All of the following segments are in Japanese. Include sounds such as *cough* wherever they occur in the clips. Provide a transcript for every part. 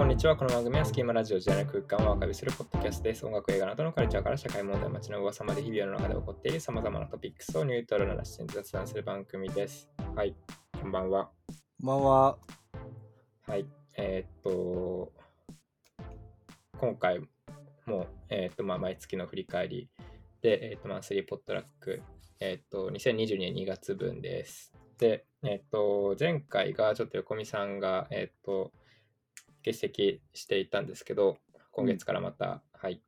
こんにちは。この番組はスキーマラジオ時代の空間をアーカイブするポッドキャストです。音楽映画などのカルチャーから社会問題、街の噂まで日々の中で起こっている様々なトピックスをニュートラルな視点で雑談する番組です。はい。こんばんは。こんばんは。はい。えーっと、今回も、えーっと、まあ、毎月の振り返りで、えーっと、マンスリーポットラック、えーっと、2022年2月分です。で、えーっと、前回がちょっと横見さんが、えーっと、欠席していたんですけど、今月からまた、はい、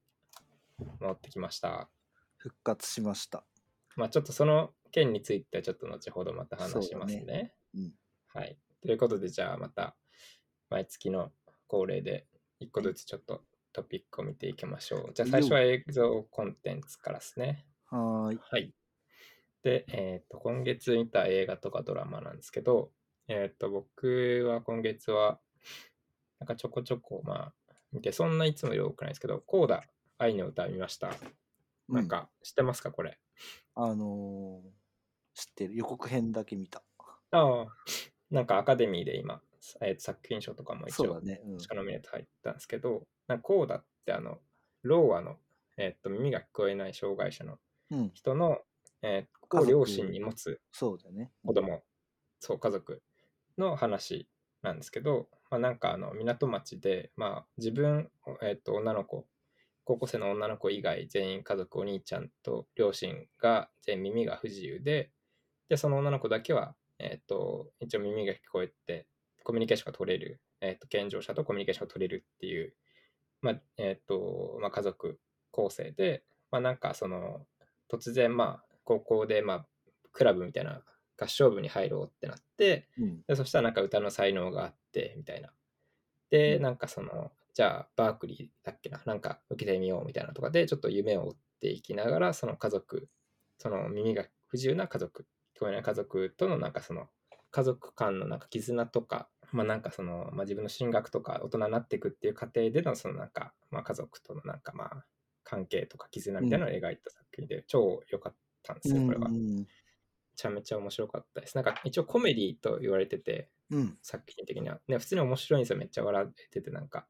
戻ってきました。復活しました。まあ、ちょっとその件についてはちょっと後ほどまた話しますそうね。うん。はい。ということで、じゃあまた毎月の恒例で一個ずつちょっとトピックを見ていきましょう。じゃあ最初は映像コンテンツからですね。はーい。はい。で、えっ、と、今月見た映画とかドラマなんですけど、えっ、と、僕は今月は、なんかちょこちょこ、まあ、見て、そんないつもよくないですけど、コーダ愛の歌見ました。うなん、か、知ってますか、これ。あのー知ってる。予告編だけ見た。ああ、なんかアカデミーで今、えーと作品賞とかも一応ね。うん。しかノミネート入ったんですけど、なんかコーダってあの、ローアの、えっと耳が聞こえない障害者のうん。人の、えー家族を両親に持つそうだね。子供、そう、家族の話なんですけど、まあ、なんかあの港町で、まあ、自分、えっと女の子、高校生の女の子以外全員家族、お兄ちゃんと両親が全員耳が不自由で、で、その女の子だけは、えっと一応耳が聞こえて、コミュニケーションが取れる、えっと健常者とコミュニケーションが取れるっていう、まあ、えっとまあ、家族構成で、まあ、なんかその、突然、まあ、高校で、まあ、クラブみたいな合唱部に入ろうってなって、うん。でそしたらなんか歌の才能があって、みたいな。で、うんなんかその、じゃあ、バークリーだっけな、なんか受けてみようみたいなとかで、ちょっと夢を追っていきながら、その家族、その耳が不自由な家族、聞こえない家族とのなんかその、家族間のなんか絆とか、まあなんかその、まあ自分の進学とか大人になっていくっていう過程でのそのなんか、まあ家族とのなんかまあ、関係とか絆みたいなのを描いた作品で、超良かったんですよ、これは。めうん。ちゃめちゃ面白かったです。なんか一応コメディと言われてて、うん。作品的には。ね、普通に面白いんですよ。めっちゃ笑ってて、なんか、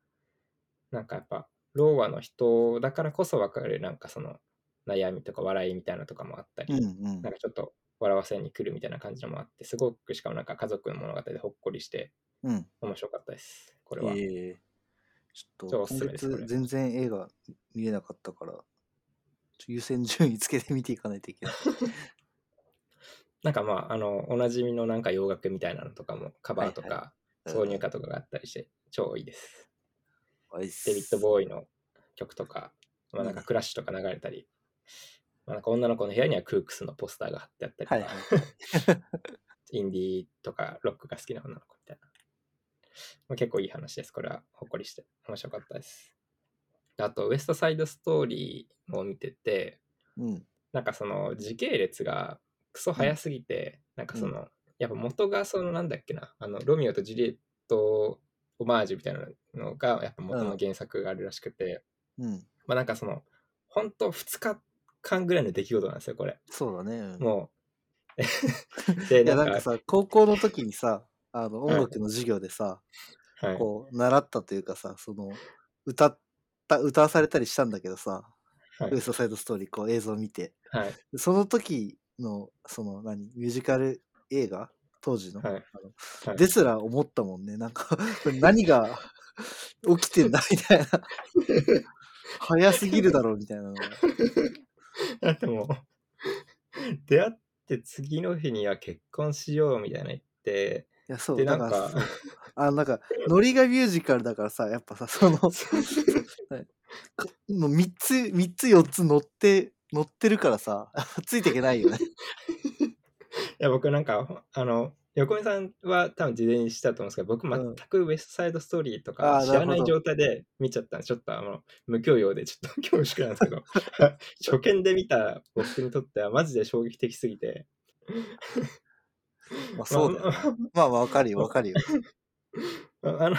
なんかやっぱ、ローアの人だからこそ分かる、なんかその、悩みとか笑いみたいなのとかもあったり、うん。うんなんかちょっと笑わせに来るみたいな感じのもあって、すごくしかもなんか家族の物語でほっこりして、うん。面白かったです。これは。えー、ちょっ超と全然映画見れなかったから、優先順位つけて見ていかないといけない。*laughs* なんかまあ、あの、おなじみのなんか洋楽みたいなのとかも、カバーとはいか、うん挿入歌とかがあったりして、超いいです。デデビッド・ボーイの曲とか、まあ、なんかうんクラッシュとか流れたり、まあ、なんか女の子の部屋にはクークスのポスターが貼ってあったりとか、はいはい。*laughs* インディーとかロックが好きな女の子みたいな。まあ、結構いい話です。これはほっこりして面白かったです。あと、ウエストサイドストーリーも見てて、うん。なんかその時系列がクソ早すぎて、なんかその、やっぱ元がそのなんだっけな、あの、ロミオとジュリエットオマージュみたいなのが、やっぱ元の原作があるらしくて、うん。まあなんかその、本当2日間ぐらいの出来事なんですよ、これ。そうだね。うんもう。*laughs* で、いやなんんかさ、高校の時にさ、あのはい音楽の授業でさ、はい、こう習ったというかさ、その歌った歌わされたりしたんだけどさ、はいウエストサイドストーリーこう映像を見て、はい、その時のその何？ミュージカル映画？当時の、はい。あのはい。ですら思ったもんね。なんか何が起きてんだみたいな。早すぎるだろうみたいなのが。だってもう、出会って次の日には結婚しようみたいな言って、いや、そう、でだからなんかそうあなんか、ノリがミュージカルだからさ、やっぱさ、その、*laughs* もう3つ、3つ4つ乗って、乗ってるからさ、*laughs* ついていけないよね。*laughs* いや、僕なんか、あの、横見さんは多分事前にしたと思うんですけど、僕うん全くウエストサイドストーリーとあかー知らない状態で見ちゃったんで、ちょっとあの無教養でちょっと恐縮なんですけど、*laughs* 初見で見た僕にとってはマジで衝撃的すぎて、まあ、そうだよ、ね。まあ、わかるよ、わかるよ。まああの、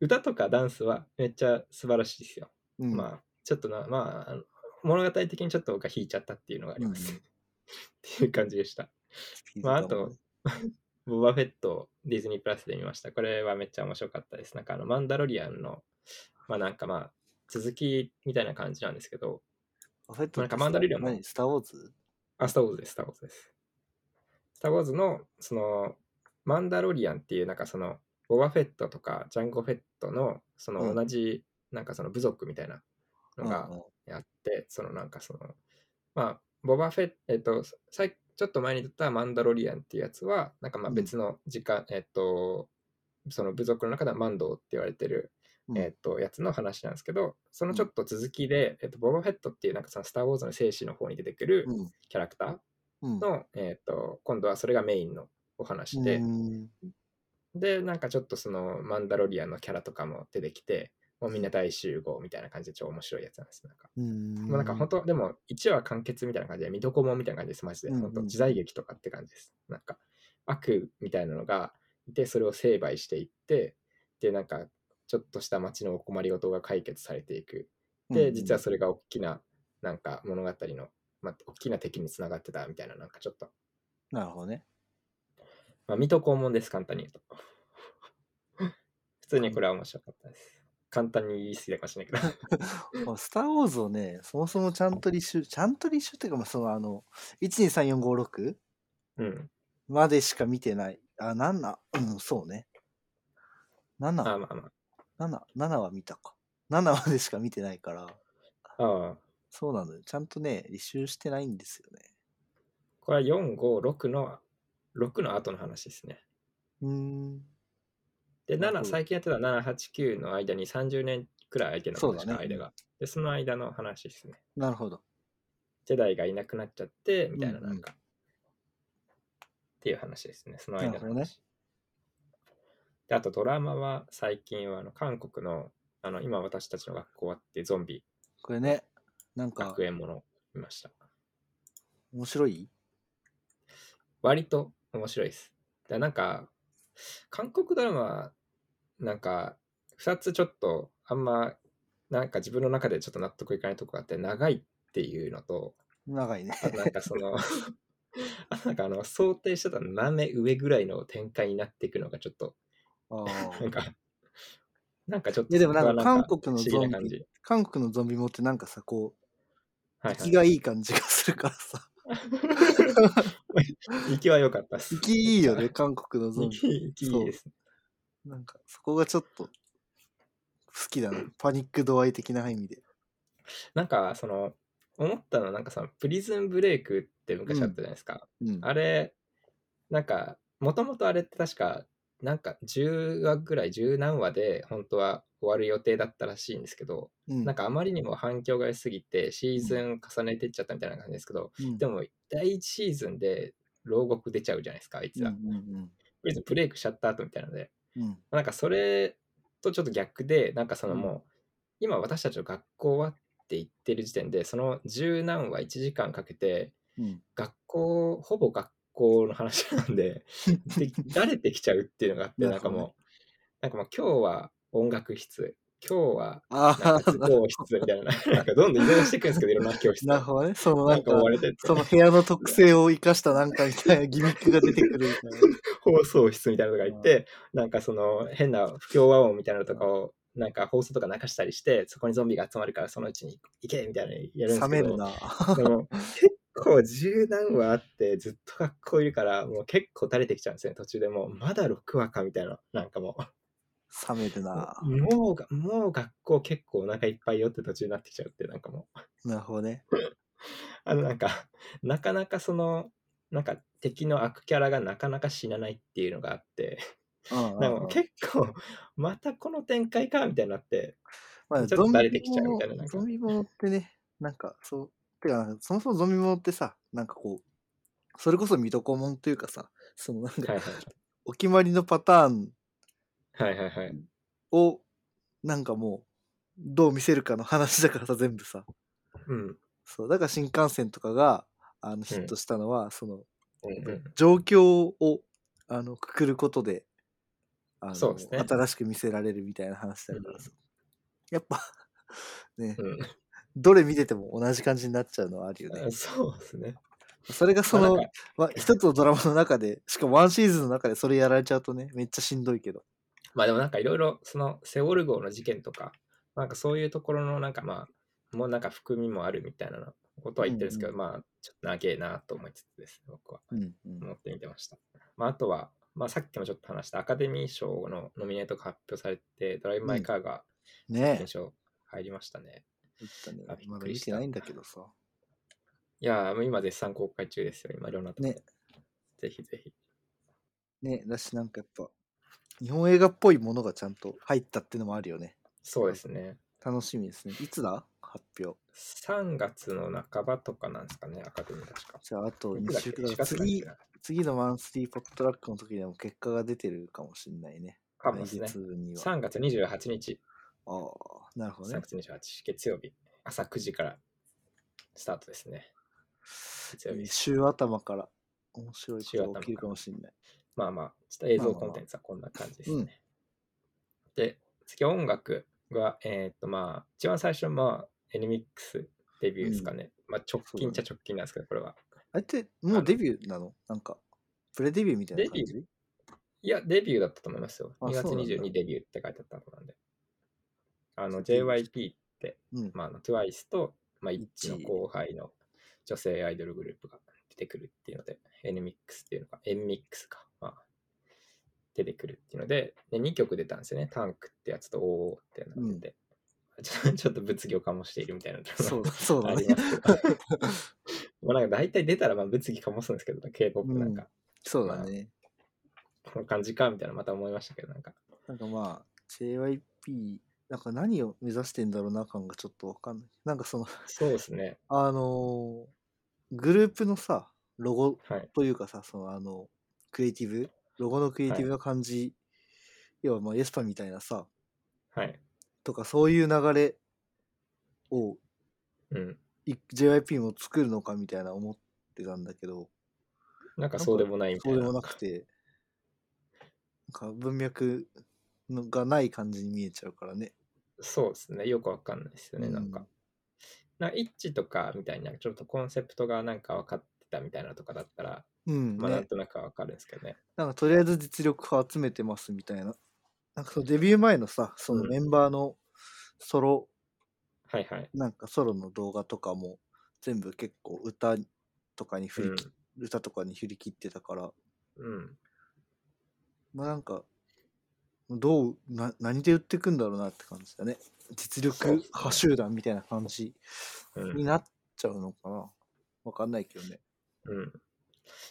歌とかダンスはめっちゃ素晴らしいですよ。うん。まあ、ちょっとな、まああの、物語的にちょっと僕が引いちゃったっていうのがあります。うんっていう感じでした。まあ、あと、ボバフェットディズニープラスで見ました。これはめっちゃ面白かったです。なんかあの、マンダロリアンの、まあなんかまあ、続きみたいな感じなんですけど、バフェットなんかマンダロリアンも何？スター・ウォーズ？あ、スター・ウォーズです、スター・ウォーズです。スター・ウォーズの、その、マンダロリアンっていう、なんかその、ボバフェットとかジャンゴフェットの、そのうん同じ、なんかその部族みたいなのがあって、そのなんかその、まあ、ボバフェット、えっと、さいちょっと前に言ったマンダロリアンっていうやつは、なんかまあうん。別の時間、えっと、その部族の中ではマンドーって言われてる、うん。えっと、やつの話なんですけど、そのちょっと続きで、えっと、ボバフェットっていう、なんかそのスター・ウォーズの生死の方に出てくるうん。キャラクター、うん。の、えー、と今度はそれがメインのお話で、うん。でなんかちょっとそのマンダロリアンのキャラとかも出てきてもうみんな大集合みたいな感じで超面白いやつなんですなんか,、うんもうなんか本当でも1話完結みたいな感じで見どこもみたいな感じですマジで、本当時代劇とかって感じですなんか悪みたいなのがいてそれを成敗していってでなんかちょっとした街のお困りごとが解決されていくで実はそれが大きななんか物語の、まあ、大きな敵につながってたみたいななんかちょっとなるほどね。まあ、水戸黄門です、簡単に言うと。*laughs* 普通にこれは面白かったです。簡単に言い過ぎたかもしれないけど。*laughs* あスター・ウォーズをね、そもそもちゃんと履修、ちゃんと履修っていうか、まあ、そのあの、123456うん。までしか見てない。あ、なんな、うん、そうね。7、まあまあま7、7は見たか。7までしか見てないから、あ。ああ。そうなのよ。ちゃんとね、履修してないんですよね。これは4、5、6の、6の後の話ですね。うーん。で、7、なるほど最近やってた7、8、9の間に30年くらい空いてるのかなそうだね確か間が。で、その間の話ですね。なるほど。ジェダイがいなくなっちゃって、みたいな、うんうんなんか、っていう話ですね。その間のなるほどね話。で、あとドラマは最近はあの韓国の、あの、今私たちの学校はってゾンビこれね、なんか学、園ものを見ました。面白い？割と面白いです。でなんか、韓国ドラマ、なんか、2つちょっと、あんま、なんか自分の中でちょっと納得いかないとこがあって、長いっていうのと、長いね。なんかその、あなんかあの、想定してた斜め上ぐらいの展開になっていくのがちょっと、なんか、なんかちょっといやでもなんか韓国のゾンビ韓国のゾンビもってなんかさ、こう、はい、はい。息がいい感じがするからさ。*laughs* 息は良かったっす。息いいよね、韓国のゾンビ。息息いいです。なんか、そこがちょっと、好きだな。パニック度合い的な意味で。なんか、その、思ったのは、なんかさ、プリズンブレイクって昔あったじゃないですか。うん。あれ、なんか、もともとあれって確か、なんか10話ぐらい、10何話で本当は終わる予定だったらしいんですけど、うんなんかあまりにも反響が良すぎて、シーズン重ねていっちゃったみたいな感じですけど、うんでも、第1シーズンで牢獄出ちゃうじゃないですか、あいつら。うんうんプリズンブレイクしちゃった後みたいなので、うん。うんなんかそれとちょっと逆で、なんかそのうん。もう、今私たちの学校はって言ってる時点で、その十何話1時間かけて、うん。学校、ほぼ学校の話なんで、*laughs* で慣れてきちゃうっていうのがあって、なんかもう、なんかもう今日は音楽室、今日はあなんかあ、図工室みたいな、*laughs* なんかどんどん移動していくんですけど、いろんな教室。なるほどね。そのななんんかか追、われてって、その部屋の特性を生かしたなんかみたいなギミックが出てくるみたいな。放送室みたいなのがいて、なんかその変な不協和音みたいなのとかを、なんか放送とか流したりして、そこにゾンビが集まるからそのうちに行けみたいなのやるんですけど、冷めるな。でも結構十何話あってずっと学校いるから、もう結構垂れてきちゃうんですよね、途中でもう、まだ6話かみたいな、なんかも冷めるな。う、もうが、もう学校結構お腹いっぱいよって途中になってきちゃうって、なんかもう、なるほどね。*laughs* あのなんか、なかなかその、なんか敵の悪キャラがなかなか死なないっていうのがあって、結構、またこの展開かみたいになって、まあ、ちょっとゾンビ慣れてきちゃうみたいなゾンビものってね、なんかそう、てか、そもそもゾンビものってさ、なんかこう、それこそ水戸黄門というかさ、そのなんか、はいはいお決まりのパターンはいはいはい。を、なんかもう、どう見せるかの話だからさ、全部さ。うん。そう、だから新幹線とかが、あの、ヒットしたのは、その、状況を、あの、くくることで、あのそうですね新しく見せられるみたいな話だからさ。やっぱ、ね、うんどれ見てても同じ感じになっちゃうのはあるよね。あそうですね。それがそのまあ一つのドラマの中で、しかもワンシーズンの中でそれやられちゃうとね、めっちゃしんどいけど。まあでもなんかいろいろそのセオル号の事件とか、なんかそういうところのなんかまあ、もうなんか含みもあるみたいなことは言ってるんですけど、うんまあちょっと長えなと思いつつですね、僕はうんうん。思って見てました。まああとは、まあさっきもちょっと話したアカデミー賞のノミネートが発表されて、ドライブ・マイ・カーがね金賞入りましたね。言ったねあびっまだ見てないんだけどさ。いやー、もう今絶賛公開中ですよ、今いろんなところね。ぜひぜひ。ねだしなんかやっぱ、日本映画っぽいものがちゃんと入ったっていうのもあるよね。そうですね。楽しみですね。いつだ？発表。3月の半ばとかなんですかね、アカデミー確か。じゃあ、あと2いつだっけ週間4月だっ次次のマンスリーポットトラックの時でも結果が出てるかもしれないね。かもですね来月には。3月28日、ああ、なるほど3ね。月28日、月曜日、朝9時からスタートですね。週頭から面白いことが起きるかもしれない。まあまあ、ちょっと映まあまあ像コンテンツはこんな感じですね。うんで、次音楽が、えーっとまあ、一番最初はまあ、NMIX デビューですかね。まあ、直近っちゃ直近なんですけど、これは。あれってもうデビューなのなんか、プレデビューみたいな感じ？デいや、デビューだったと思いますよ。あ2月そうなんだ22デビューって書いてあったとなんで。あの、JYP って、うん。まあ、あの TWICE と、まあ、一一の後輩の女性アイドルグループが出てくるっていうので、NMIX っていうのが、NMIX か。まあ、出てくるっていうので、で2曲出たんですよね。タンクってやつと OO っていうのが出て、*laughs* ちょっと物議を醸しているみたいなそうだ、そうだねあり。ますけど。まあなんか大体出たらまあ物議醸すんですけど、K-POP なんか、そうだね。この感じかみたいなまた思いましたけど、なんか。なんかまあ、JYP、なんか何を目指してんだろうな感がちょっとわかんない。なんかその、そうですね。あのーグループのさ、ロゴはい。というかさ、そのあの、クリエイティブ、ロゴのクリエイティブな感じ、要はまあ、エスパみたいなさ、はい。とかそういう流れをうん。い JYP も作るのかみたいな思ってたんだけど、なんかそうでもないみたいうな。そでもなくて、なんか文脈のがない感じに見えちゃうからね。そうですね。よくわかんないですよね、なんうんか。なんかイッチとかみたいな、ちょっとコンセプトがなんか分かってたみたいなとかだったら、うん、まあなんね。となくはわかるんですけどね。なんかとりあえず実力派集めてますみたいな。なんかそのデビュー前のさ、そのうんメンバーのソロ、はいはい。なんかソロの動画とかも全部結構歌とかに振り。歌とかに振り切ってたから、うん。まあなんか、どう、な、何で売ってくんだろうなって感じだね。実力そうっすね派集団みたいな感じうんになっちゃうのかな。わかんないけどね。うん。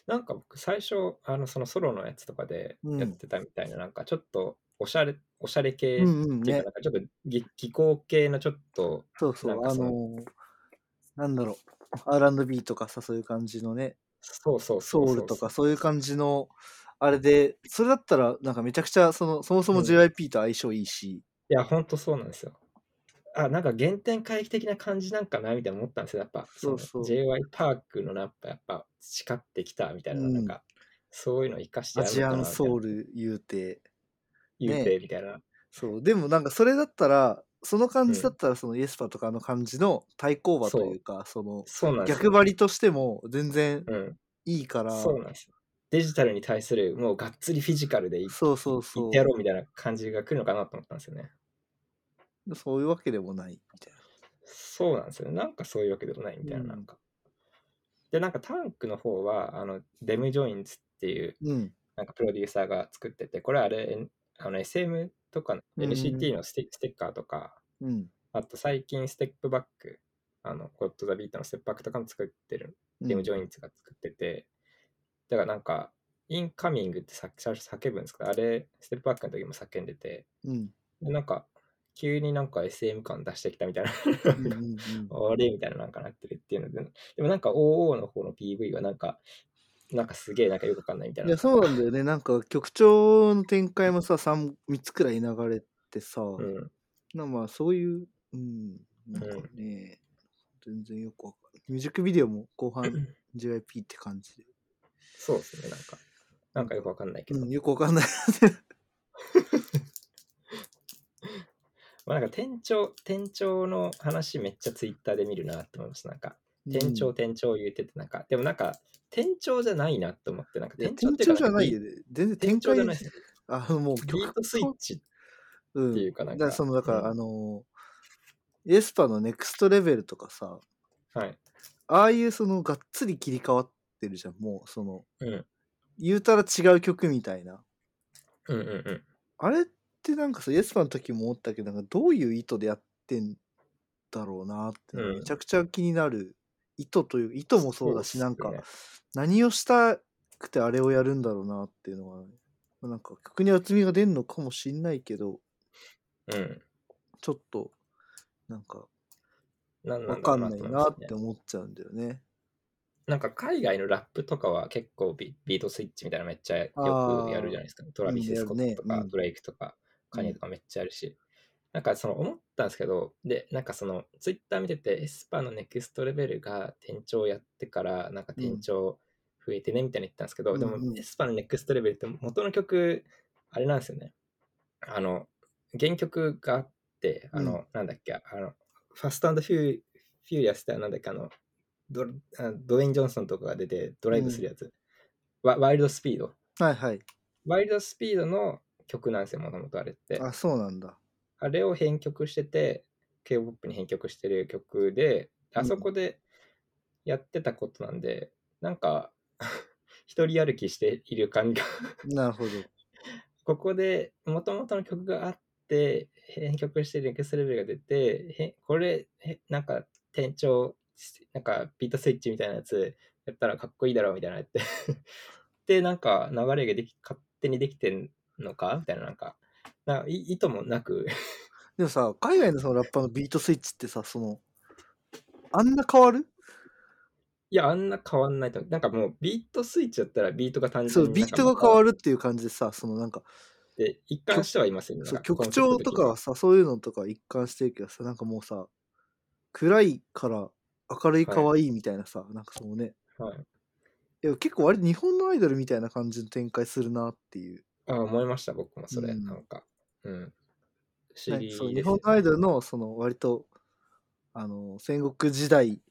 なんか僕最初、あの、そのソロのやつとかでうんやってたみたいな、なんかちょっとおしゃれ、おしゃれ系っていうか、なんかちょっとぎ技巧系のちょっと、そうそう、あのなんだろう、R&B とかさ、そういう感じのね、そうそうソウルとかそういう感じの、あれで、それだったら、なんかめちゃくちゃ、その、そもそもうん。JYP と相性いいし、いや、ほんとそうなんですよ。あ、なんか原点回帰的な感じなんかなみたいな思ったんですよ。やっぱ、そうそう。の JY パークのやっぱ、やっぱ培ってきたみたいな、うんなん。か、そういうの生かしてアジアンソウルル言うて、言うてみたいな。そう、でもなんかそれだったら、その感じだったら、そのイエスパとかの感じの対抗馬というか、その、そうなんですよ。逆張りとしても全然うん、いいから、そうなんですよ。デジタルに対する、もうがっつりフィジカルでいいそうそうそ言ってやろうみたいな感じが来るのかなと思ったんですよね。う、そういうわけでもないみたいそうなんですよね。なんかそういうわけでもないみたいな、うんなんか。で、なんかタンクの方は、あの、 Dem Jointz っていう、な。うん。なんかプロデューサーが作ってて、これあれ、あの SM とか NCT のステ Sticker とか、うん。あと最近 Step Back、あの、 GOT the beat の Step Back とかも作ってる、 Dem Jointz が作ってて、だからなんか、 incoming ってさ最初叫ぶんですけど、あれ、 Step Back の時も叫んでて、うん。でなんか、急になんか SM 感出してきたみたいな、*laughs* あれ？みたいななんかなってるっていうので、でもなんか OO の方の PV はなんか、なんかすげえなんかよくわかんないみたいな。いや、そうなんだよね。なんか曲調の展開もさ、3, 3つくらい流れてさ、うん。なまあそういう、うん、なんかね、全然よくわかんない。ミュージックビデオも後半 JYP って感じで。そうですね、なんか。なんかよくわかんないけど。うん、よくわかんない。*laughs* まあなんか店長、店長の話めっちゃツイッターで見るなって思います。なんか、店長店長言っててなんか、でもなんか店長じゃないなと思ってなんか店長店長じゃないビよね。全然店長じゃない。*laughs* あのもうビートスイッチうん。っていうかなんかだからそのだから、うん。あのーエスパのネクストレベルとかさはい。ああいうそのがっつり切り替わってるじゃんもうそのうん。言うたら違う曲みたいな。うんうんうん。あれってなんかさエスパの時も思ったけどなんかどういう意図でやってんだろうなってうん。めちゃくちゃ気になる、意図という意図もそうだしなんか何をしたくてあれをやるんだろうなっていうのは、なんか曲に厚みが出んのかもしんないけどうんちょっとなんかなんなんだろわかうんないなって思っちゃうんだよね。なんか海外のラップとかは結構ビビートスイッチみたいなのめっちゃよくやるじゃないですか。トラビス・スコットとか、ねうんドレイクとか、カニエとかめっちゃやるし。なんかその思ったんですけど、で、なんかそのツイッター見てて、 aespa の Next Level が転調やってから、なんか転調増えてねみたいな言ったんですけど、でもうんうんエスパの Next Level って元の曲、あれなんですよね。あの、原曲があって、あの、なんだっけ、あの、 Fast Fu- Furious ってなんだっけ、あの、ドあドウェイン・ジョンソンとかが出てドライブするやつ、ワワイルドスピード。はいはい。ワイルドスピードの曲なんですよ、もともとあれって。あ、そうなんだ。あれを編曲してて、K-POP に編曲してる曲で、あそこでやってたことなんで、なんか、*laughs* 一人歩きしている感じが、*laughs* なるほど。ここで元々の曲があって、編曲してるネクストレベルが出て、へこれ、へなんか店長、なんかビートスイッチみたいなやつやったらかっこいいだろうみたいなやって。*laughs* で、なんか流れができ勝手にできてんのかみたいな、なんか、なんかい意図もなく、でもさ、海外のそのラッパーのビートスイッチってさ、その、あんな変わる？いや、あんな変わんないと思う。なんかもうビートスイッチだったらビートが単そう、ビートが変わるるっていう感じでさ、そのなんか、って一貫してはいますよね。そう曲調とかはさ、そういうのとか一貫してるけどさ、なんかもうさ、暗いから明るい可愛いみたいなさ、なんかそのね、はい。いや結構割と日本のアイドルみたいな感じの展開するなっていう。あ思いました、僕もそれ。うんなんか、うん。不思議です、そう日本のアイドルのその割とあの戦国時代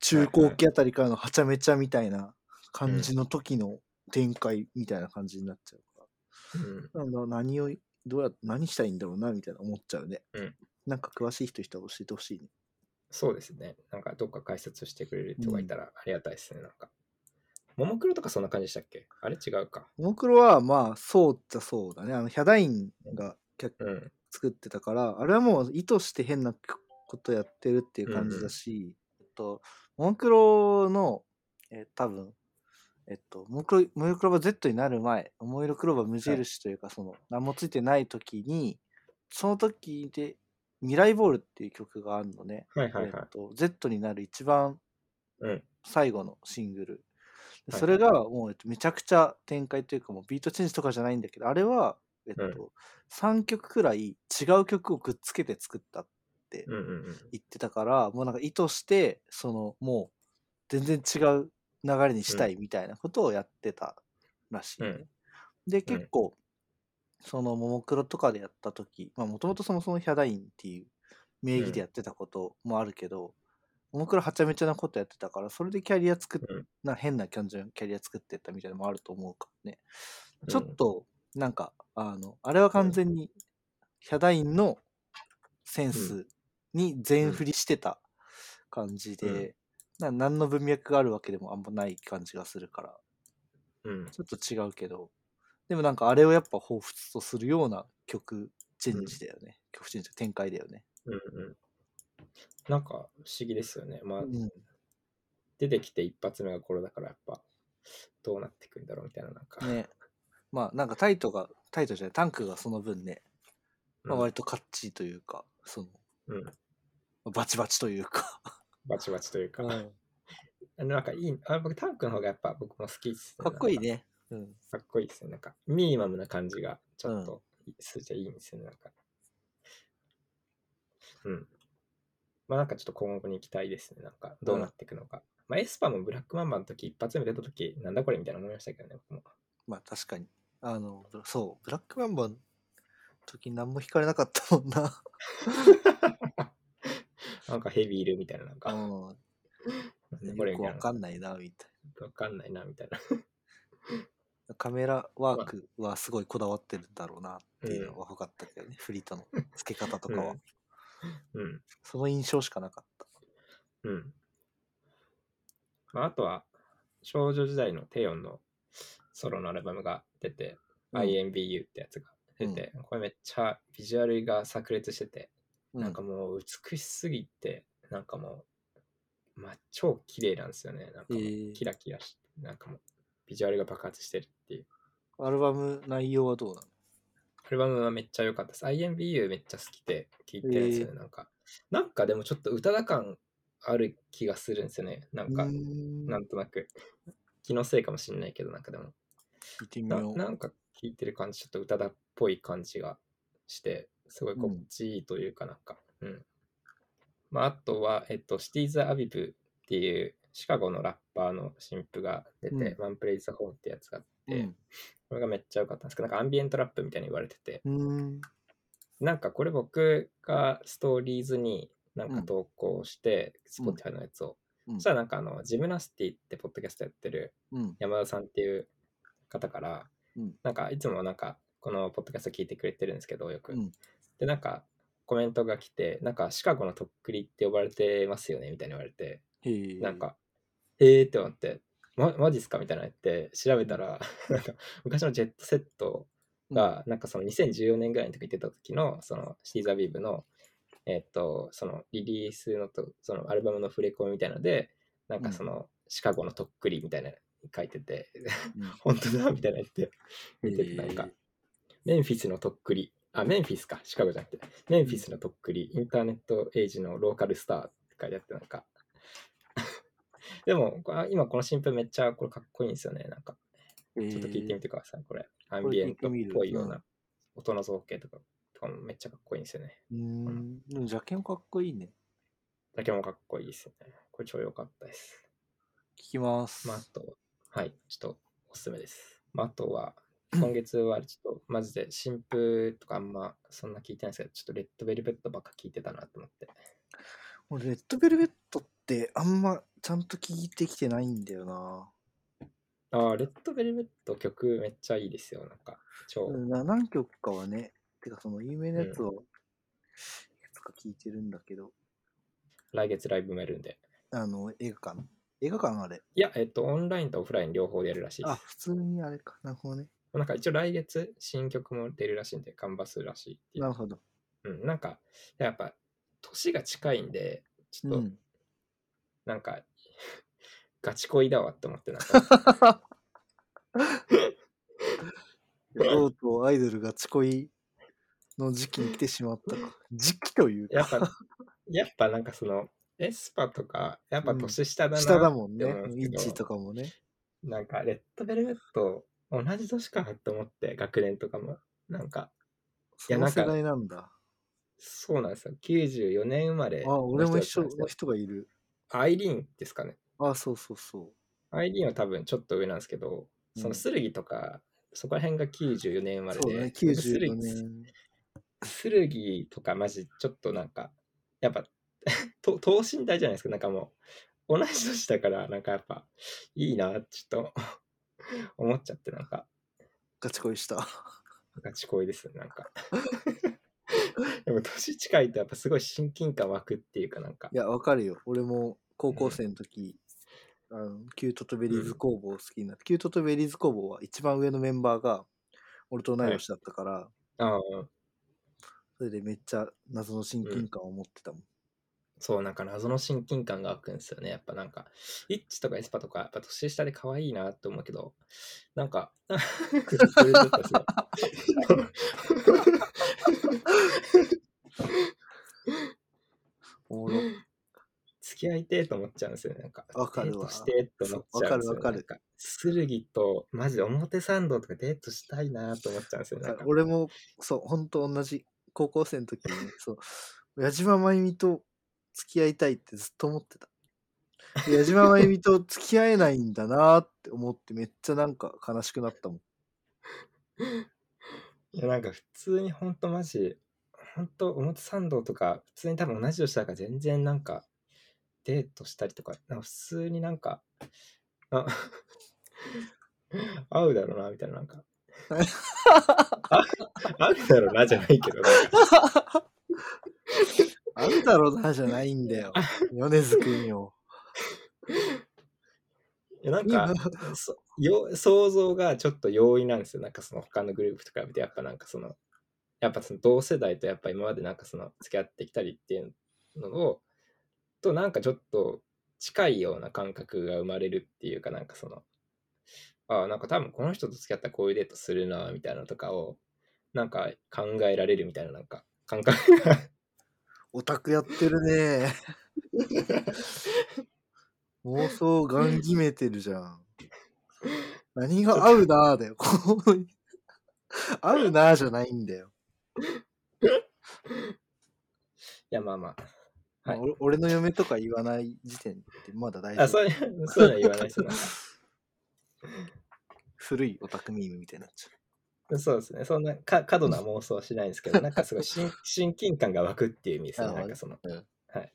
中高期あたりからのはちゃめちゃみたいな感じの時の展開みたいな感じになっちゃうから、うん。なんだ何をどうや何したいんだろうなみたいな思っちゃうね、うんなんか詳しい人いたら教えてほしいねそうですね。なんかどっか解説してくれる人がいたらありがたいですね。なんか。ももクロとかそんな感じでしたっけ？あれ違うか。ももクロはまあそうっちゃそうだねあのヒャダインが脚うん。作ってたからあれはもう意図して変なことやってるっていう感じだし、えっとももクロの、えー多分えっと、ももクロももクローバー Z になる前、桃色クローバー無印というか、その、何もついてない時に、その時で、未来ボールっていう曲があるのね。はいはいはいえっ。と、Z になる一番うん。最後のシングル。ではいそれがもう、えっと、めちゃくちゃ展開というかもうビートチェンジとかじゃないんだけど、あれは、えっと、うん。3曲くらい違う曲をくっつけて作ったって。言ってたから、もうなんか意図して、そのもう全然違う流れにしたいみたいなことをやってたらしいね、うん。で、結構、そのももクロとかでやった時、まあもともとそもそもヒャダインっていう名義でやってたこともあるけど、ももクロはちゃめちゃなことやってたから、それでキャリア作っうん。な変な感じのキャリア作ってったみたいなのもあると思うからね。うん。ちょっと、なんか、あの、あれは完全にヒャダインのセンスに全振りしてた感じで、うんな何の文脈があるわけでもあんまない感じがするから、うん。ちょっと違うけど、でもなんかあれをやっぱ彷彿とするような曲チェンジだよね。曲チェンジ展開だよね。うんうん。なんか不思議ですよね。まあ、うん。出てきて一発目がこれだからやっぱどうなってくんだろうみたいななんか。ね。まあなんかタイトが、タイトじゃない、タンクがその分ね、まあ、うん割とカッチーというか、その、うん。バチバチというか。バチバチというか。うん *laughs* あのなんかいい、あ僕タンクの方がやっぱ僕も好きです、かっこいい。ね。うん。かっこいいですね。なんかミニマムな感じがちょっと数字はいいんですよね。なんか。うん。まあなんかちょっと今後に期待ですね。なんかどうなっていくのか。まあエスパもブラックマンバの時一発目出た時なんだこれみたいな思いましたけどね。僕もまあ確かに。あの、そう、ブラックマンバーの時何も弾かれなかったもんな。*laughs* なんかヘビーいるみたいななんか。うん。これよくわかんないな、みたいわかんないな、みたいな。な。*laughs* カメラワークはすごいこだわってるんだろうなっていうのは分かったけどね、フリートの付け方とかは。うん。その印象しかなかった。うん。まあ、あとは、少女時代のテヨンのソロのアルバムが出て、うん IMBU ってやつが出て、これめっちゃビジュアルが炸裂してて、なんかもう美しすぎて、なんかもう、まあ、超綺麗なんですよね。なんかキラキラして、なんかもう、ビジュアルが爆発してるっていう。アルバム内容はどうなの？アルバムはめっちゃ良かったです。IMBU めっちゃ好きで聴いてるんですよね。なんか、なんかでもちょっと宇多田感ある気がするんですよね。なんかうー、んなんとなく。気のせいかもしれないけど、なんかでも、見てみなよう。なんか聴いてる感じ、ちょっと宇多田っぽい感じがして、すごい心地いいというかなんか、うん。まあ、あとは、えっと、シティーズ・アビブっていうシカゴのラッパーの新譜が出て、うん。ワンプレイズ・ホーンってやつがあって、うん。これがめっちゃ良かったんです。けど、なんかアンビエントラップみたいに言われてて、うーん。なんかこれ僕がストーリーズになんかうん投稿して、うん。Spotify のやつを、うん。そしたらなんかあの、ジムナスティってポッドキャストやってるうん。山田さんっていう方から、うん。なんかいつもなんかこのポッドキャスト聞いてくれてるんですけど、よく。うん。で、なんかコメントが来て、なんかシカゴのとっくりって呼ばれてますよねみたいに言われて。なんか、へーって思って、ま、マジっすか？みたいなの言って調べたら、なんか昔のジェットセットが、なんかその2014年ぐらいの時に出た時の、そのシティーザビーブの、えっと、そのリリースのと、そのアルバムの触れ込みみたいなので、なんかそのシカゴのとっくりみたいなの書いてて、うん *laughs* 本当だみたいな言って、見ててなんか、メンフィスのとっくり、あ、メンフィスか、シカゴじゃなくて、メンフィスのとっくり、インターネットエイジのローカルスターって書いてあって、なんか、*laughs* でも、今この新譜めっちゃこれかっこいいんですよね。なんか、ちょっと聞いてみてください、これ。アンビエントっぽいような音の造形とか、とかもめっちゃかっこいいんですよね。うーん。でもジャケもかっこいいね。だけもかっこいいですよね。これ超良かったです。聞きます。まあ、あと、はい、ちょっとおすすめです。まあ、あとは、今月はちょっとマジで新譜とかあんまそんな聞いてないんですけど、ちょっとレッドベルベットばっか聞いてたなと思って。俺、レッドベルベットってあんまちゃんと聞いてきてないんだよな。ああ、レッドベルベット曲めっちゃいいですよ。なんか、超。何曲かはね、てかその有名なやつをいくつか聞いてるんだけど、来月ライブもやるんで。あの、映画館映画館あれ。いや、えっと、オンラインとオフライン両方でやるらしいであ、す。普通にあれか。なるほどね。なんか一応来月新曲も出るらしいんで、カンバスらしいっていう。なるほど。うん、なんか、やっぱ、年が近いんで、ちょっと、うん。なんか、ガチ恋だわって思って、なんか、*laughs* とうとうアイドルがち恋の時期に来てしまったか。時期というか。やっぱ、やっぱなんかその、エスパとか、やっぱ年下だな、下だもんねイッチーとかもね。なんか、レッドベルベット、同じ年かなって思って、学年とかも。なんか、いやなんか世代なんだ。そうなんですよ。94年生まれあ、俺も一緒の人がいる。アイリーンですかね。あ、そうそうそアイリーンは多分ちょっと上なんですけど、そのスルギとか、そこら辺が94年生まう。れで、そうだね、僕スル94ギ年。スルギとかマジちょっとなんか、やっぱ、と等身大じゃないですか。なんかもう、同じ年だから、なんかやっぱ、いいな、ちょっと *laughs* 思っちゃって、なんか、ガチ恋した。ガチ恋ですね、なんか。でも年近いとやっぱすごい親近感湧くっていうかなんかいや、わかるよ。俺も高校生の時、あの℃-uteと Berryz工房好きになって、℃-uteと Berryz工房は一番上のメンバーが俺と同い年だったから、ああそれでめっちゃ謎の親近感を持ってたもん。そうなんか謎の親近感が湧くんですよね。やっぱなんかイッチとかエスパとかやっぱ年下で可愛いなって思うけどなんかそれちょっとすごいおもろ。付き合いてえと思っちゃうんですよね。なんかわかるわ。デートしてえと思っちゃうんですよ、ね、わかるわかる。なんか剣とマジで表参道とかデートしたいなと思っちゃうんですよ俺も、そう、ほんと同じ。高校生の時に、そう、矢島真由美と付き合いたいってずっと思ってた。で矢島真由美と付き合えないんだなって思ってめっちゃなんか悲しくなったもん。*laughs* いやなんか普通にほんとマジほんと表参道とか普通に多分同じ年だから全然なんかデートしたりとか、なんか普通になんか、あ *laughs* 合うだろうな、みたいな、なんか。*laughs* あ合うだろうな、じゃないけど、なんかあるだろうなじゃないんだよ。*laughs* 米津くんよ。いやなんかそよ想像がちょっと容易なんですよ。なんかその他のグループと比べて、やっぱなんかその、やっぱその同世代とやっぱ今までなんかその付き合ってきたりっていうのを、となんかちょっと近いような感覚が生まれるっていうかなんかその、ああ、なんか多分この人と付き合ったらこういうデートするなみたいなのとかをなんか考えられるみたいななんか感覚がオタクやってるね。*laughs* 妄想ガン決めてるじゃん。*laughs* 何が合うなーだよ。こ *laughs* う合うなーじゃないんだよ。いやまあまあ。はいまあ俺俺の嫁とか言わない時点でまだ大丈あ、夫。そういう、そういうのは言わない古いオタクミームみたいになっちゃそうですね。そんなか過度な妄想はしないんですけど、*laughs* なんかすごい親 *laughs* 親近感が湧くっていう意味ですね。なんかその、う。はい。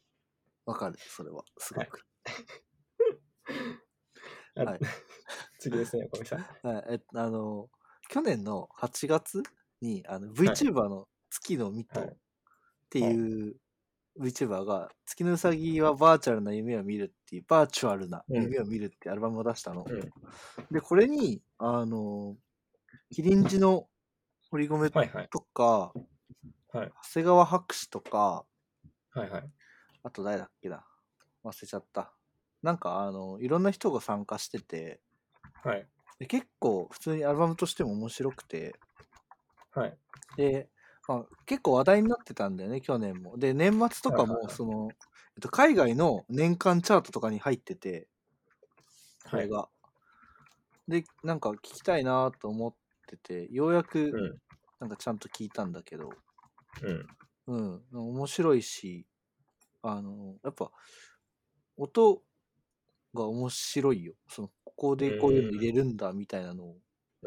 わかる、それは。すごく。あはい *laughs* 次ですね、小見さん。はい、えあの、去年の8月にあの VTuber の月のミトはいっていう VTuber が月のうさぎはバーチャルな夢を見るっていう、バーチャルな夢を見るってアルバムを出したの。うんで、これに、あの、キリンジの堀米はいはい。とか、はい長谷川博士とか、はいはい。あと誰だっけな？忘れちゃった。なんか、あの、いろんな人が参加してて、はい。で結構普通にアルバムとしても面白くて、はい。で、まあ、結構話題になってたんだよね、去年も。で、年末とかも、はいはいはいその、えっと、海外の年間チャートとかに入ってて、こはい。れが。で、なんか聞きたいなと思ってて、ようやくうん。なんかちゃんと聞いたんだけど、うん。うん、面白いし、あの、やっぱ、音が面白いよ。その、ここでこういうの入れるんだみたいなのを。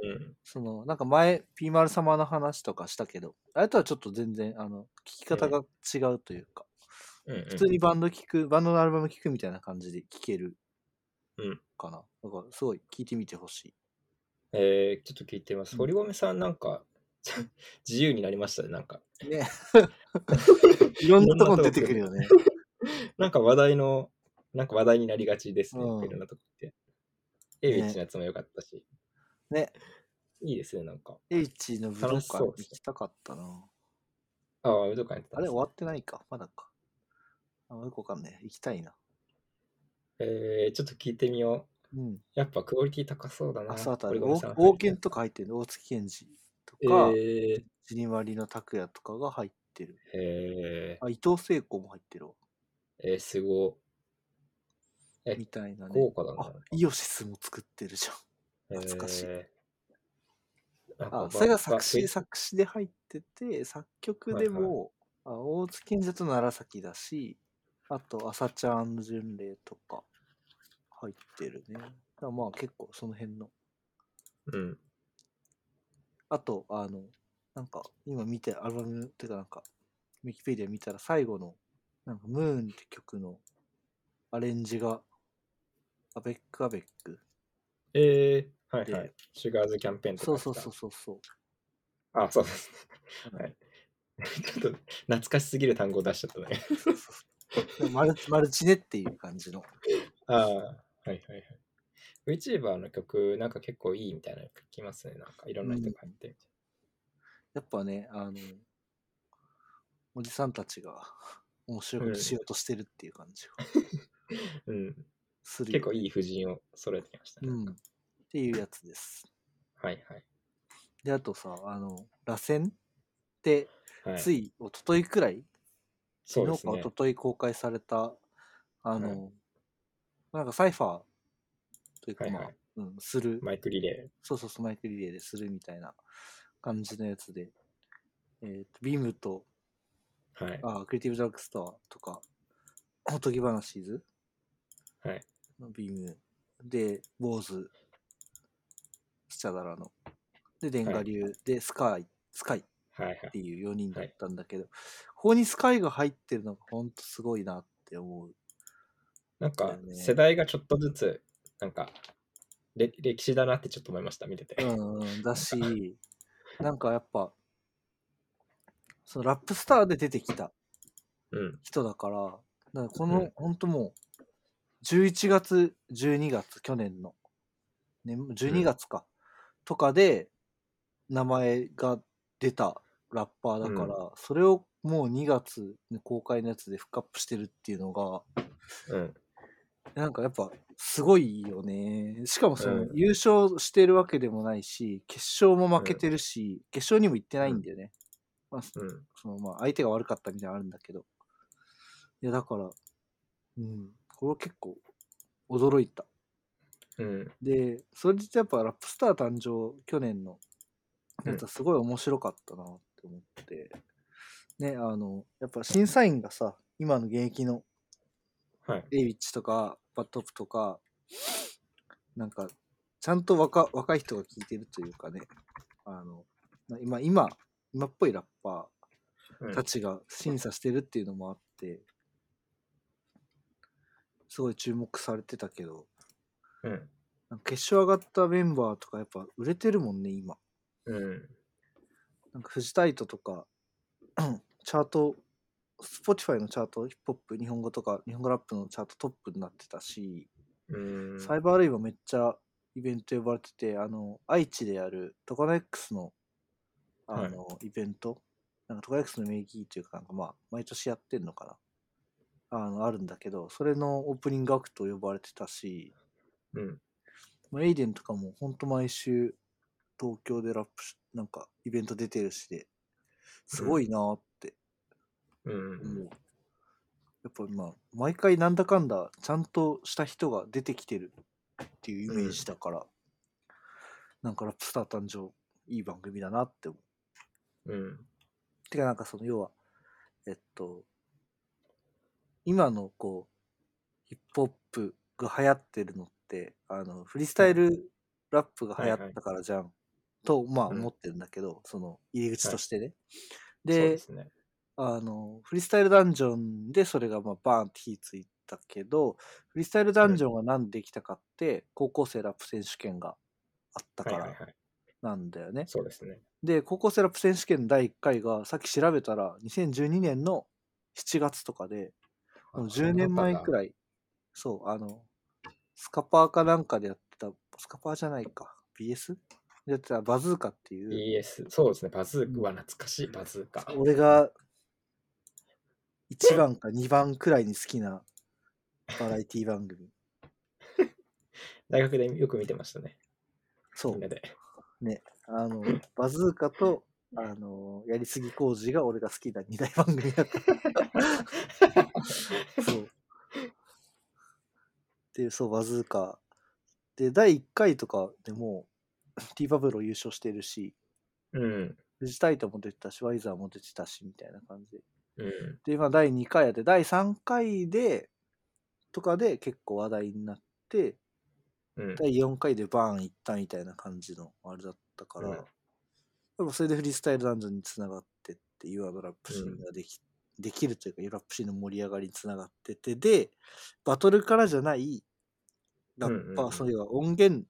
うん。その、なんか前、ピーマル様の話とかしたけど、あれとはちょっと全然、あの、聞き方が違うというか、うん。普通にバンド聴く、バンドのアルバム聴くみたいな感じで聴けるうんかな。だから、すごい聞いてみてほしい。えー、ちょっと聞いてみます。うん堀米さんなんか *laughs* 自由になりましたね、なんか。ね。*laughs* いろんなとこ出てくるよね。なんか話題の、なんか話題になりがちですね、うんいろんなとこって。エイビッチのやつも良かったし。ね。いいですね、なんか。H の武道館行きたかったな。ああ、武道館やってたねあれ終わってないかまだか。あ、よくわかんない。行きたいな。えー、ちょっと聞いてみよう。うん。やっぱクオリティ高そうだな。あ、そうあとあれ、堀米さん王権とか入ってる。大月健二とか、えー、ジニマリの拓也とかが入ってる。えー、あ、伊藤聖子も入ってるわ。えー、すごえみたいなね。豪華だなあ、イオシスも作ってるじゃん。い。懐かしいあ、かそれがば作詞、ば作詞で入ってて、作曲でも、あ大月健二と楢崎だし、あと、朝ちゃん巡礼とか入ってるね。だからまあ結構その辺の。うん。あと、あの、なんか、今見て、アルバム、てかなんか、ウィキペディア見たら最後の、なんか、ムーンって曲のアレンジが、アベックアベック。えー、はいはでい。シュガーズキャンペーンとかそうそうそうそうそう。あ、そうです。*laughs* はい。*laughs* ちょっと懐かしすぎる単語を出しちゃったね。*laughs* マルマルチネっていう感じの。ああ、はいはいはい。VTuber の曲、なんか結構いいみたいなの聞きますね。なんかいろんな人が入って。やっぱね、あの、おじさんたちが *laughs* 面白いことしようとしてるっていう感じがうん。するよ結構いい布陣を揃えてきましたね。うん。っていうやつです。はいはい。で、あとさ、あの、螺旋って、はい、つい一昨日くらい、昨日か一。昨日公開された、あの、はいなんかサイファーというか、まあ、はいはいうん、する、マイクリレそうそうそう、マイクリレーでするみたいな感じのやつで、えっ、と、ビームと、ー。はい。あ、クリエイティブドラッグストアとか、おとぎ話ーズはい。のビームで、坊主、スチャダラの、で、電ガ流、で、スカイ、スカイっはいはい。ていう4人だったんだけど、ここにスカイが入ってるのがほんとすごいなって思う。なんか世代がちょっとずつ、なんか、れ歴史だなってちょっと思いました、見てて。うんうん、だし、なんかやっぱ、そのラップスターで出てきたうん。人だから、だからこの、うんほんともう、11月、12月、去年の、ね、12月か、とかで、名前が出たラッパーだから、それをもう2月に公開のやつでフックアップしてるっていうのが、うん。なんかやっぱすごいよね。しかもそのうん優勝してるわけでもないし、決勝も負けてるし、決勝にも行ってないんだよね。まあ、うん。そのまあ相手が悪かったみたいなのあるんだけど。いやだから、うん、これは結構驚いた。うん。で、それでやっぱラップスター誕生、去年のやつはすごい面白かったなって思って。ね、あの、やっぱ審査員がさ、今の現役のはい。エイビッチとか、バットップとか、なんか、ちゃんと若若い人が聞いてるというかね、あの、まあ今、今、今っぽいラッパうんーたちが審査してるっていうのもあって、すごい注目されてたけど、うん。決勝上がったメンバーとかやっぱ売れてるもんね、今。うん。なんかフジタイトとか、*clears throat* チャート、Spotify のチャート、ヒップホップ、日本語とか、日本語ラップのチャートトップになってたし、うん。サイバーレイもめっちゃイベント呼ばれてて、あの、愛知でやるトカナ X の、あの、イベント、なんかトカナ X の名義っていうか、なんかまあ、毎年やってんのかな。あの、あるんだけど、それのオープニングアクト呼ばれてたし、うん。まあエイデンとかもほんと毎週東京でラップし、なんかイベント出てるしで、すごいなーってうん。やっぱまあ、毎回なんだかんだちゃんとした人が出てきてるっていうイメージだから、なんかラップスター誕生、いい番組だなって思う。うん。てかなんかその要は、えっと、今のこう、ヒップホップが流行ってるのって、あの、フリースタイルラップが流行ったからじゃん。と、まあうん思ってるんだけど、その入り口としてね。そうでで、すね。あの、フリースタイルダンジョンでそれがまあバーンって火ついたけど、フリースタイルダンジョンがなんでできたかって、高校生ラップ選手権があったからはいはいはい。なんだよね。そうですね。で、高校生ラップ選手権の第1回が、さっき調べたら、2012年の7月とかで、もう10年前くい。らい、そう、あの、スカパーかなんかでやってた、スカパーじゃないか、BS? でやってたバズーカっていう、BS、そうですね。バズーカは懐かしい、バズーカ。俺が1番か2番くらいに好きなバラエティ番組。*laughs* 大学でよく見てましたね。そうみんな、で。ね、あの、バズーカと、あの、やりすぎ工事が俺が好きな2大番組だから。*laughs* そう。で、そう、バズーカ。で、第1回とかでも、ティーバブロ優勝してるし、うん。フジタイトも出てたし、ワイザーも出てたし、みたいな感じで。うん。で、今第2回やって、第3回で、とかで結構話題になって、うん。第4回でバーン行ったみたいな感じのあれだったから、うん。やっぱそれでフリースタイルダンジョンにつながってっていうあのラップシーンができ,、できるというかラップシーンの盛り上がりにつながっててでバトルからじゃないラッパー、そういう音源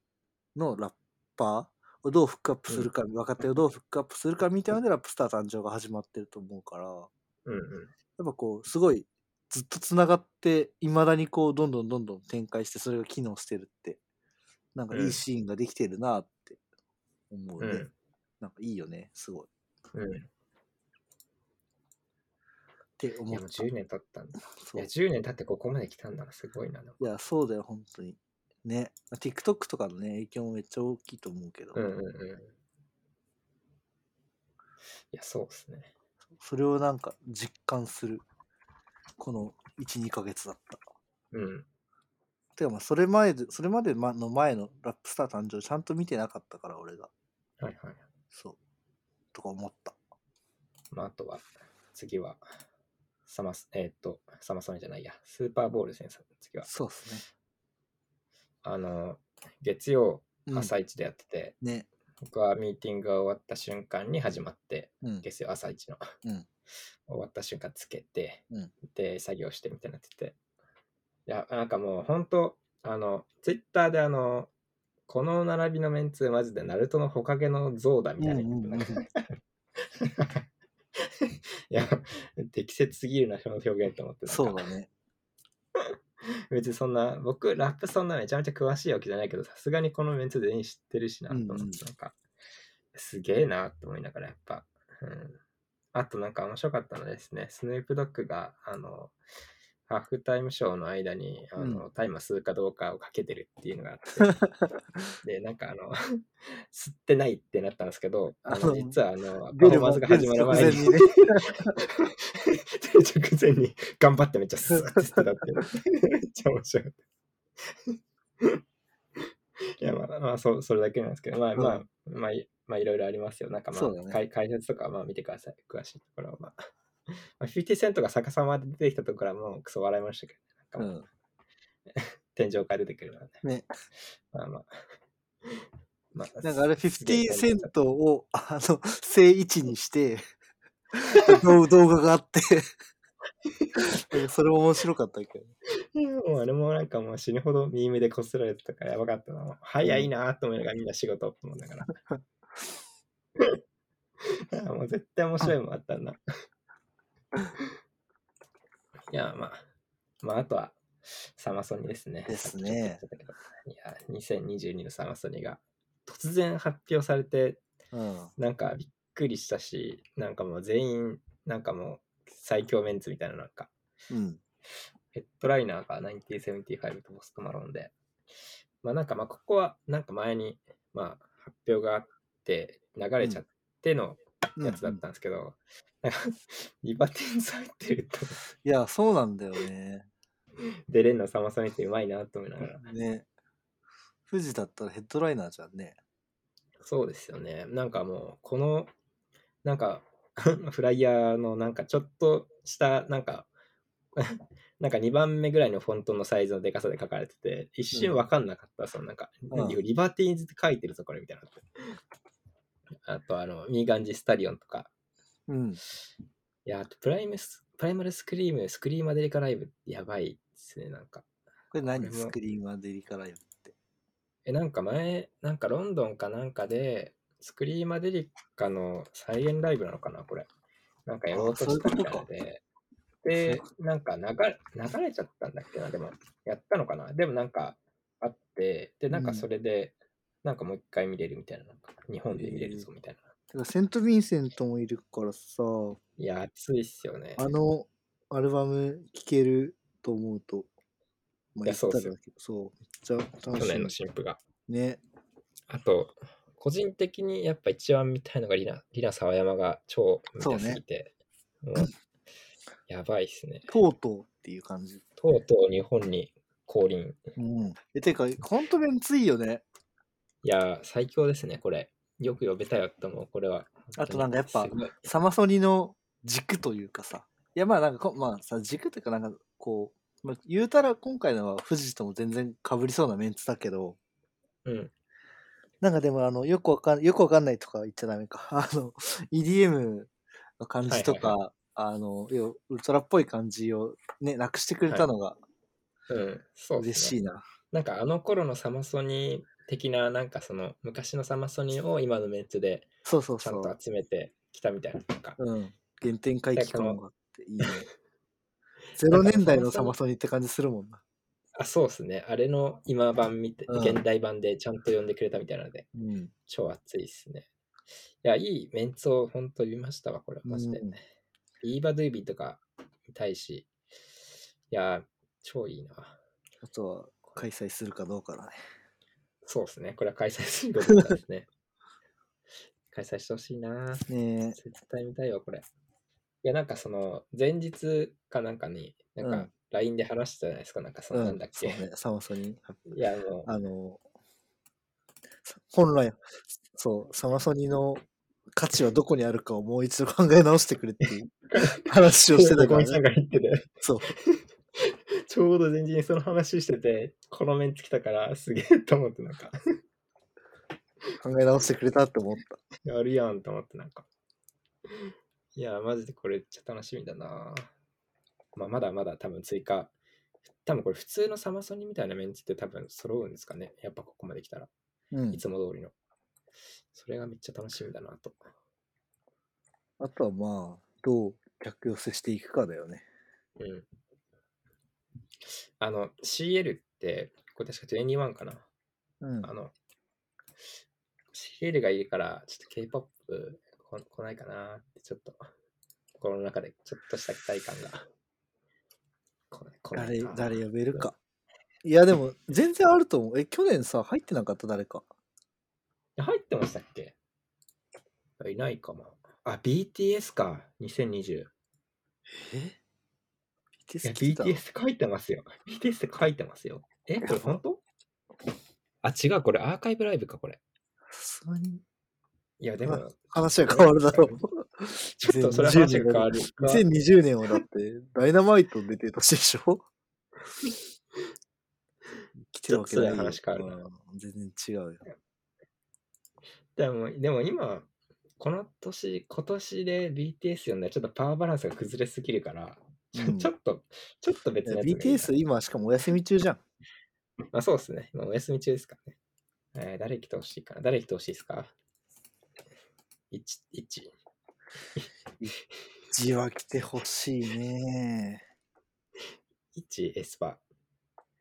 のラッパーをどうフックアップするか、若手をどうフックアップするかみたいなのでラップスター誕生が始まってると思うからやっうんうん。ぱこうすごいずっとつながっていまだにこうどんどんどんどん展開してそれが機能してるってなんかいいシーンができてるなって思うね、うん。なんかいいよねすごいっうん。いや、もうて思った10年経ったんだ。いや、そう10年経ってここまで来たんだな、すごいな。いやそうだよ本当にね TikTok とかのね影響もめっちゃ大きいと思うけど、うんうんうん。いや、そうですね。それをなんか実感する。この12ヶ月だった。うん。てかまあそれ前でそれまでまの前のラップスター誕生ちゃんと見てなかったから俺が。はいはい。そう。とか思った。まあ、あとは、次は、サマス、えーっと、サマソニじゃないや、スーパーボール先生、次は。そうっすね。あの、月曜うん。朝一でやってて、ね僕はミーティングが終わった瞬間に始まって、うん。月曜朝一の、うん。*laughs* 終わった瞬間つけて、うん。で、作業してみたいになってて、や、なんかもう本当あの、ツイッターであの、この並びのメンツマジでナルトのほかげの像だみたいな *laughs* いや、適切すぎるな、その表現と思って。そうだね。*laughs* 別にそんな、僕、ラップそんなめちゃめちゃ詳しいわけじゃないけど、さすがにこのメンツ全員知ってるしな、と思って、なんか、すげえな、と思いながら、やっぱ。うん。あとなんか面白かったのですね、スヌープドッグが、あの、ハーフタイムショーの間に、あの、タイマー吸うかどうかをかけてるっていうのがあって、*laughs* で、なんかあの、*laughs* 吸ってないってなったんですけど、あの、実はあの、パフォーマンスが始まる前に、直前に頑張ってめっちゃスーって吸ってたって。めっちゃ面白かった。いや、まあ、まあ、そう、それだけなんですけど、まあ、うんまあ、まあ、いまあ、いろいろありますよ。なんかまあ、ね解解説とかはまあ見てください。詳しいところはまあ。*laughs* まあ、50セントが逆さまで出てきたところはもうクソ笑いましたけど、うなんかもう、ん。*laughs* 天井から出てくるので、ね。*laughs* まあまあ。まあ、なんかあれ、すげえ50セントを、あの、正位置にして、動動画があって、それも面白かったけど。もうあれもなんかもう死ぬほどミームでこすられてたからやばかったな。早いなと思いながらみんな仕事と思うんだから。もう絶対面白いもんあったんだ。いや、まあ、まあ、あとはサマソニですね。ですねいや、2022のサマソニが突然発表されて、うん。なんかびっくりしたし、なんかもう全員、なんかもう最強メンツみたいななんか、うん。ヘッドライナーが1975とポストマロンで、まあなんかまあここはなんか前にまあ発表があって流れちゃってのうんやつだったんですけど、なんかリバティンズ入ってるといや、そうなんだよね。出れんのサマソニってうまいなと思いながら。ね。富士だったらヘッドライナーじゃんね。そうですよね。なんかもうこのなんか *laughs* フライヤーのなんかちょっとしたなんか *laughs* なんか2番目ぐらいのフォントのサイズのでかさで書かれてて、一瞬わかんなかった、そのなんか、うんリバティーンズって書いてるぞ、これみたいな。あと、あの、 Megan Thee Stallion とか。うん。いや、あとプライムス、プライマルスクリーム、 Screamadelica ライブ、やばいですね、なんか。これ何？ Screamadelica ライブって。え、なんか前、なんかロンドンかなんかで、スクリーマデリカの再現ライブなのかな、これ。なんかやろうとしたみたいで、で、なんか流れ流れちゃったんだっけな、でも、やったのかな。でもなんかあって、で、なんかそれで、なんかもう一回見れるみたいな、なんか日本で見れるぞみたいな。てかセント・ヴィンセントもいるからさ、いや、熱いっすよね。あのアルバム聴けると思うと、まいや言ったらだけどそう、めっちゃ楽去年のし新婦が。み。ね。あと、個人的にやっぱ一番見たいのがリナ、リナ沢山が超見たすぎて、もうやばいっすね。とうとうっていう感じ。とうとう日本に降臨。うん。え、てか、ほんとメンツいいよね。いやー、最強ですね、これ。よく呼べたよと思う、これは。あとなんかやっぱサマソニの軸というかさ。いや、まあなんかこ、まあさ、軸というかなんかこう、まあ、言うたら今回のは富士とも全然被りそうなメンツだけど、うん。なんかでもあの、よくわかん、よくわかんないとか言っちゃダメか。*laughs* あの、EDM の感じとか、はいはあの、要ウルトラっぽい感じをね、なくしてくれたのがうん、そう嬉ですね。しいな。なんかあの頃のサマソニ的な、なんかその昔のサマソニを今のメンツでそうそうちゃんと。集めてきたみたいな。なんかうん。原点回帰感があっていいね。0なんか年代のササマソマソニって感じするもんな。あ、そうですね。あれの今版見て、うん現代版でちゃんと読んでくれたみたいなので、うん。超熱いっすね。いや、いいメンツを本当見ましたわ、これ、マジで。うんイーバ・ドゥービーとか見たいし、いや、超いいな。あとは開催するかどうかだね。そうですね。これは開催する *laughs* ことですね。開催してほしいな。ねえ。絶対見たいよ、これ。いや、なんかその、前日かなんかに、なんかうん LINE で話してたじゃないですか、なんかその、なんだっけ。そうね、サマソニ。いや、もう、あの、本来、そう、サマソニの価値はどこにあるかをもう一度考え直してくれっていう話をしてたからね。*laughs* そう。ちょうど前日にその話してて、このメンツ来たから、すげえと思って、なんか、考え直してくれたって思った。やるやんと思って、なんか。いや、マジでこれめっちゃ楽しみだな。まあ、まだまだ多分追加多分これ普通のサマソニみたいなメンツって多分揃うんですかね。やっぱここまで来たら。うんい。つも通りの。それがめっちゃ楽しみだなと。あとはまあ、どう客寄せしていくかだよね。うん。あの、CL って、これ確か21かな。うん。あの、CL がいるから、ちょっと K-POP こ来ないかなって、ちょっと、心の中でちょっとした期待感が。誰、な誰呼べるか。いや、でも、全然あると思う。え、去年さ、入ってなかった？誰か。入ってましたっけ？いないかも。あ、BTS か。2020。え？いや、?BTS BTS 書いてますよ。BTS 書いてますよ。え、これ本当？あ、違う、これアーカイブライブか、これ。さすがに。いや、でも、話が変わるだろう。*laughs* ちょっとそれは話が変わるか。2020年はだって、ダイナマイト出てる年でしょ？*laughs* 来てるわけないよちょっとそれは話変わるなうん全然違うよ。でも、でも今、この年、今年で BTS 呼んだらちょっとパワーバランスが崩れすぎるから、うん *laughs* ちょっと、ちょっと別のやつがいいな BTS 今しかもお休み中じゃん。まあそうですね。今お休み中ですからね。えー誰来てほしいかな誰来てほしいですか ?1、1。G は来てほしいね。*laughs* 1エスパ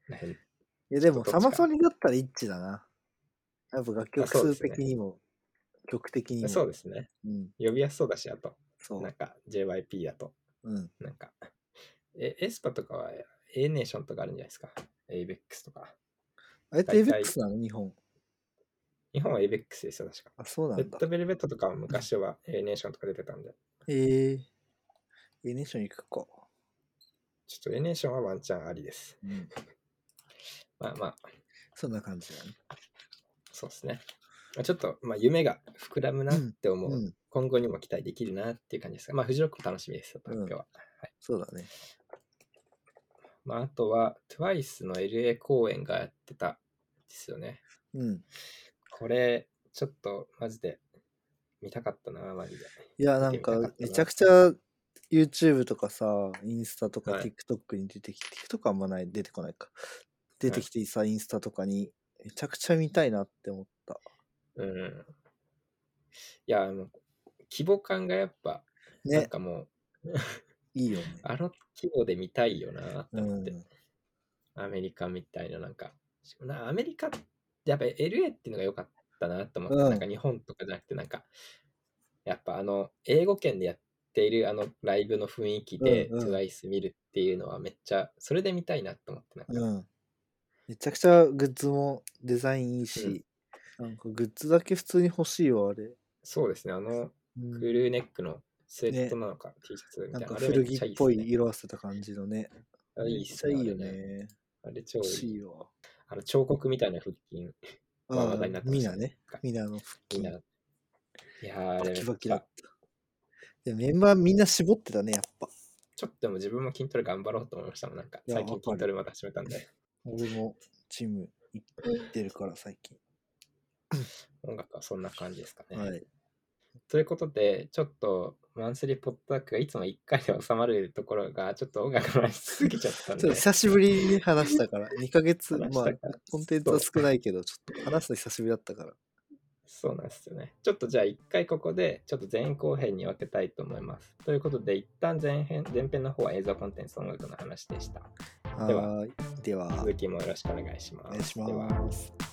ー。いやでも、サマソニだったらイッチだな。やっぱ楽曲数的にも、曲的にも。そうですね。うん、呼びやすそうだし、あと、そう。なんか JYP だと、うん。なんか、え、エスパとかは A ネーションとかあるんじゃないですか？ABEX とか。あれって ABEX なの？日本。日本は ABEX ですよ、確か。あ、そうなんだレッド。ベルベットとかは昔は A ネーションとか出てたんで、ええー。A ネーション行くか。ちょっと A ネーションはワンチャンありです。うん。まあまあ、そんな感じだね。そうですね。まあちょっと、まあ、夢が膨らむなって思う。うん。今後にも期待できるなっていう感じですが、まあ、フジロック楽しみです今日は。はいそうだね。まあ、あとは、TWICE の LA 公演がやってたんですよね。うん。これ、ちょっと、マジで、見たかったな、マジで。いや、なんかめちゃくちゃ YouTube とかさ、インスタとかはい TikTok に出てきて、TikTok あんまない、出てこないか。出てきてさ、インスタとかに、めちゃくちゃ見たいなって思った。うん。いや、もう、規模感がやっぱ、なんね、かもう、いいよね。あの規模で見たいよなってうん。アメリカみたいな、なんか、なアメリカってやっぱり LA っていうのが良かったなと思って、うんなんか日本とかじゃなくて、なんか、やっぱあの、英語圏でやっているあのライブの雰囲気でうんうん TWICE 見るっていうのはめっちゃ、それで見たいなと思って、なんか、うん。めちゃくちゃグッズもデザインいいし、なんかグッズだけ普通に欲しいわ、あれ。そうですね、あの、うんクルーネックのスウェットなのか、T シャツみたないんかな。あれ古着っぽい色あせた感じのね。あいいっすねいいよね。あれ超欲いい。あの彫刻みたいな腹筋。まああ話題になあ、ってましたねみんなね。みんなの腹筋。いやー、あれバキバキだっ、た。でメンバーみんな絞ってたね、やっぱ。ちょっとでも自分も筋トレ頑張ろうと思いましたもん。なんか、最近筋トレまた始めたんで、俺もチーム行ってるから、最近。音楽はそんな感じですかね。はい。ということで、ちょっと、マンスリーポッドバックがいつも1回で収まるところが、ちょっと音楽の話しすぎちゃったんでちょっと、久しぶりに話したから、*laughs* 2ヶ月、まあコンテンツは少ないけど、ちょっと話すの久しぶりだったから。そうなんですよね。ちょっとじゃあ1回ここで、ちょっと前後編に分けたいと思います。ということで、一旦前編、前編の方は映像コンテンツ音楽の話でした。では。では、続きもよろしくお願いします。お願いします。